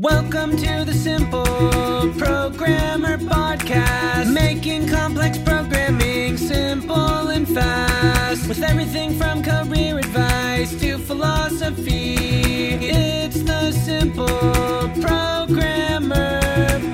Welcome to the Simple Programmer Podcast, making complex programming simple and fast. With everything from career advice to philosophy, it's the Simple Programmer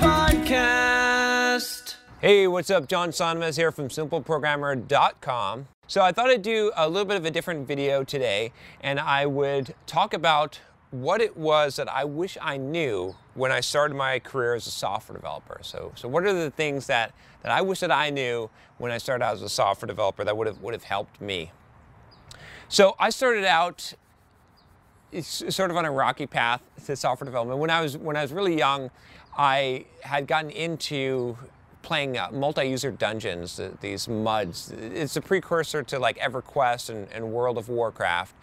Podcast. Hey, what's up? John Sonmez here from simpleprogrammer.com. So I thought I'd do a little bit of a different video today and I would talk about what it was that I wish I knew when I started my career as a software developer. So, so what are the things that, that I wish that I knew when I started out as a software developer that would have, would have helped me? So I started out sort of on a rocky path to software development. When I was, when I was really young, I had gotten into playing uh, multi-user dungeons, these MUDs. It's a precursor to like EverQuest and, and World of Warcraft.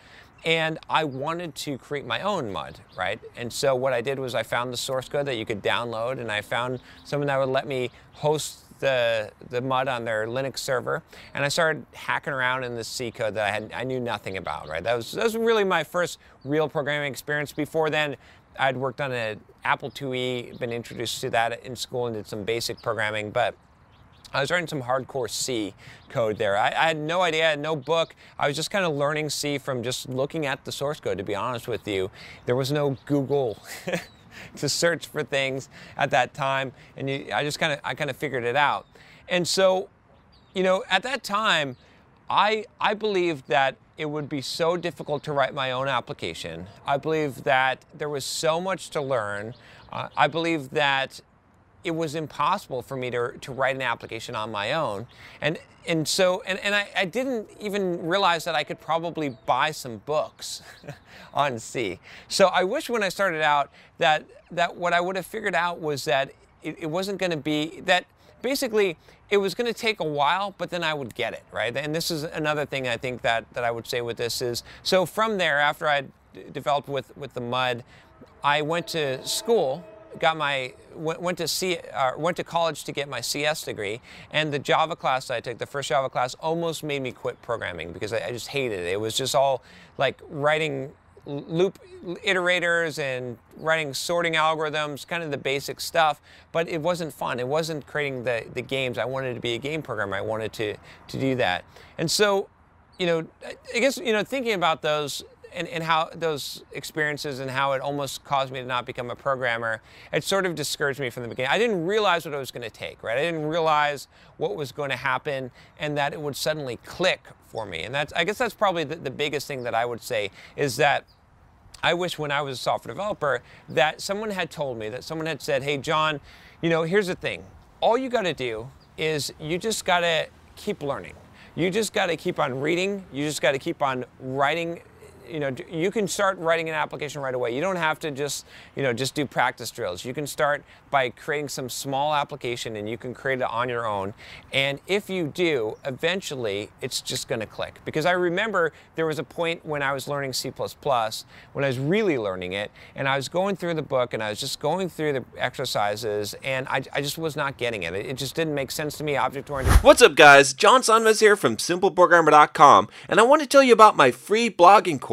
And I wanted to create my own MUD, right? And so what I did was I found the source code that you could download and I found someone that would let me host the, the MUD on their Linux server. And I started hacking around in this C code that I, had, I knew nothing about, right? That was, that was really my first real programming experience. Before then, I'd worked on an Apple IIe, been introduced to that in school and did some basic programming, but I was writing some hardcore C code there. I, I, had no idea, I had no book. I was just kind of learning C from just looking at the source code, to be honest with you. There was no Google to search for things at that time, and you, I just kind of, I kind of figured it out. And so, you know, at that time, I, I believed that it would be so difficult to write my own application. I believe that there was so much to learn. Uh, I believe that it was impossible for me to, to write an application on my own. And, and so, and, and I, I didn't even realize that I could probably buy some books on C. So I wish when I started out that, that what I would have figured out was that it, it wasn't going to be, that basically it was going to take a while, but then I would get it, right? And this is another thing I think that, that I would say with this is, so from there, after I developed with, with the MUD, I went to school got my went, to C, uh, went to college to get my CS degree, and the Java class I took, the first Java class, almost made me quit programming because I, I just hated it. It was just all like writing loop iterators and writing sorting algorithms, kind of the basic stuff, but it wasn't fun. It wasn't creating the, the games. I wanted to be a game programmer. I wanted to, to do that. And so, you know, I guess, you know, thinking about those, and, and how those experiences and how it almost caused me to not become a programmer, it sort of discouraged me from the beginning. I didn't realize what it was going to take, right? I didn't realize what was going to happen and that it would suddenly click for me. And that's, I guess that's probably the, the biggest thing that I would say is that I wish when I was a software developer that someone had told me, that someone had said, hey, John, you know, here's the thing. All you got to do is you just got to keep learning. You just got to keep on reading. You just got to keep on writing you know, you can start writing an application right away. You don't have to just, you know, just do practice drills. You can start by creating some small application and you can create it on your own. And if you do, eventually it's just going to click. Because I remember there was a point when I was learning C++, when I was really learning it, and I was going through the book and I was just going through the exercises and I, I just was not getting it. It just didn't make sense to me, object-oriented. What's up guys? John Sonmez here from SimpleProgrammer.com and I want to tell you about my free blogging course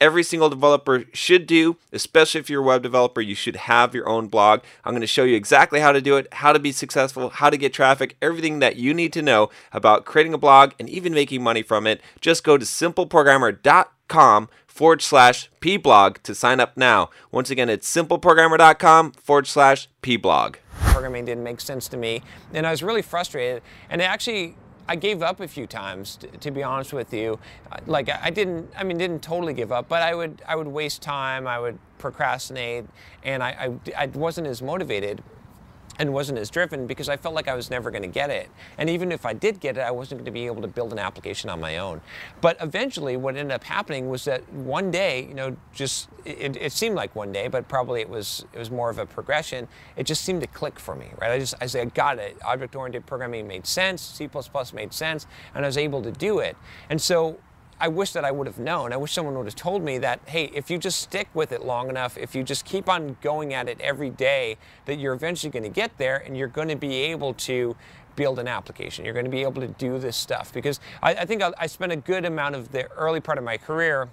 every single developer should do, especially if you're a web developer, you should have your own blog. I'm going to show you exactly how to do it, how to be successful, how to get traffic, everything that you need to know about creating a blog and even making money from it. Just go to simpleprogrammer.com forward slash pblog to sign up now. Once again, it's simpleprogrammer.com forward slash pblog. Programming didn't make sense to me, and I was really frustrated. And it actually, I gave up a few times, to, to be honest with you. Uh, like I didn't, I mean, didn't totally give up, but I would, I would waste time, I would procrastinate, and I, I, I wasn't as motivated. And wasn't as driven because I felt like I was never going to get it. And even if I did get it, I wasn't going to be able to build an application on my own. But eventually, what ended up happening was that one day, you know, just it, it seemed like one day, but probably it was it was more of a progression. It just seemed to click for me, right? I just I said, I got it. Object-oriented programming made sense. C++ made sense, and I was able to do it. And so I wish that I would have known. I wish someone would have told me that, hey, if you just stick with it long enough, if you just keep on going at it every day, that you're eventually going to get there and you're going to be able to build an application. You're going to be able to do this stuff. Because I, I think I, I spent a good amount of the early part of my career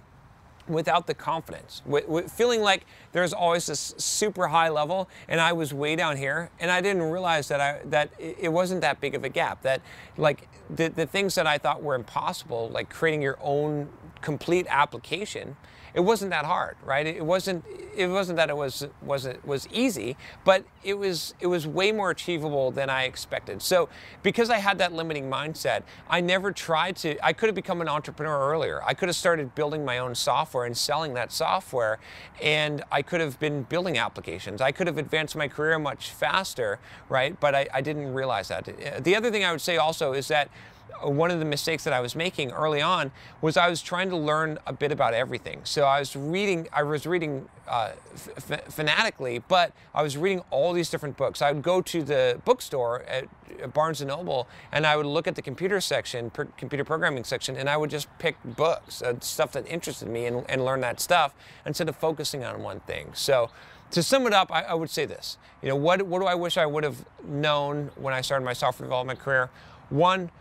without the confidence, with, with feeling like there's always this super high level, and I was way down here, and I didn't realize that I that it wasn't that big of a gap. That like the the things that I thought were impossible, like creating your own complete application, it wasn't that hard, right? It wasn't it wasn't that it was wasn't was easy, but it was it was way more achievable than I expected. So because I had that limiting mindset, I never tried to I could have become an entrepreneur earlier. I could have started building my own software and selling that software and I could have been building applications. I could have advanced my career much faster, right? But I, I didn't realize that. The other thing I would say also is that one of the mistakes that I was making early on was I was trying to learn a bit about everything. So I was reading, I was reading uh, fanatically, but I was reading all these different books. I would go to the bookstore at Barnes and Noble, and I would look at the computer section, per, computer programming section, and I would just pick books, uh, stuff that interested me, and, and learn that stuff instead of focusing on one thing. So to sum it up, I, I, would say this. You know, what, what do I wish I would have known when I started my software development career? One,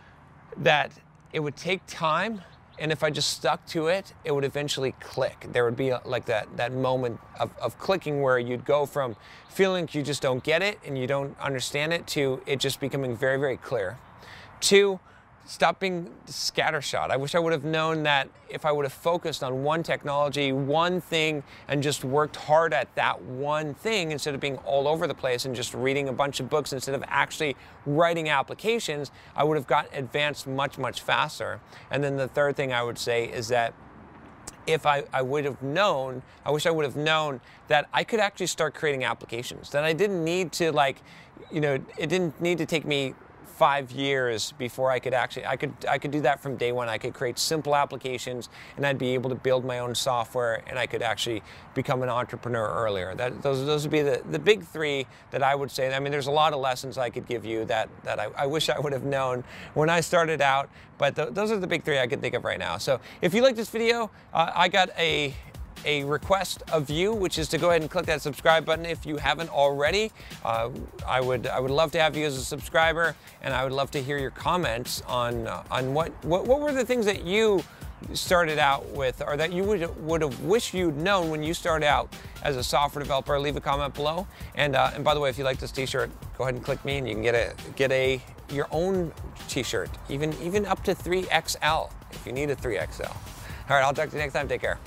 that it would take time and if I just stuck to it, it would eventually click. There would be a, like that, that moment of, of clicking where you'd go from feeling you just don't get it and you don't understand it to it just becoming very, very clear. Two, stop being scattershot. I wish I would have known that if I would have focused on one technology, one thing, and just worked hard at that one thing instead of being all over the place and just reading a bunch of books instead of actually writing applications, I would have got advanced much, much faster. And then the third thing I would say is that if I, I would have known, I wish I would have known that I could actually start creating applications, that I didn't need to like, you know, it didn't need to take me five years before I could actually I could I could do that from day one. I could create simple applications and I'd be able to build my own software and I could actually become an entrepreneur earlier. That those those would be the, the big three that I would say. I mean there's a lot of lessons I could give you that that I, I wish I would have known when I started out, but th- those are the big three I can think of right now. So if you like this video, uh, I got a a request of you, which is to go ahead and click that subscribe button if you haven't already. Uh, I would I would love to have you as a subscriber, and I would love to hear your comments on uh, on what, what what were the things that you started out with or that you would would have wished you'd known when you started out as a software developer? Leave a comment below. And uh, and by the way if you like this t-shirt go ahead and click me and you can get a get a your own t-shirt even even up to 3xl if you need a 3xl all right i'll talk to you next time. Take care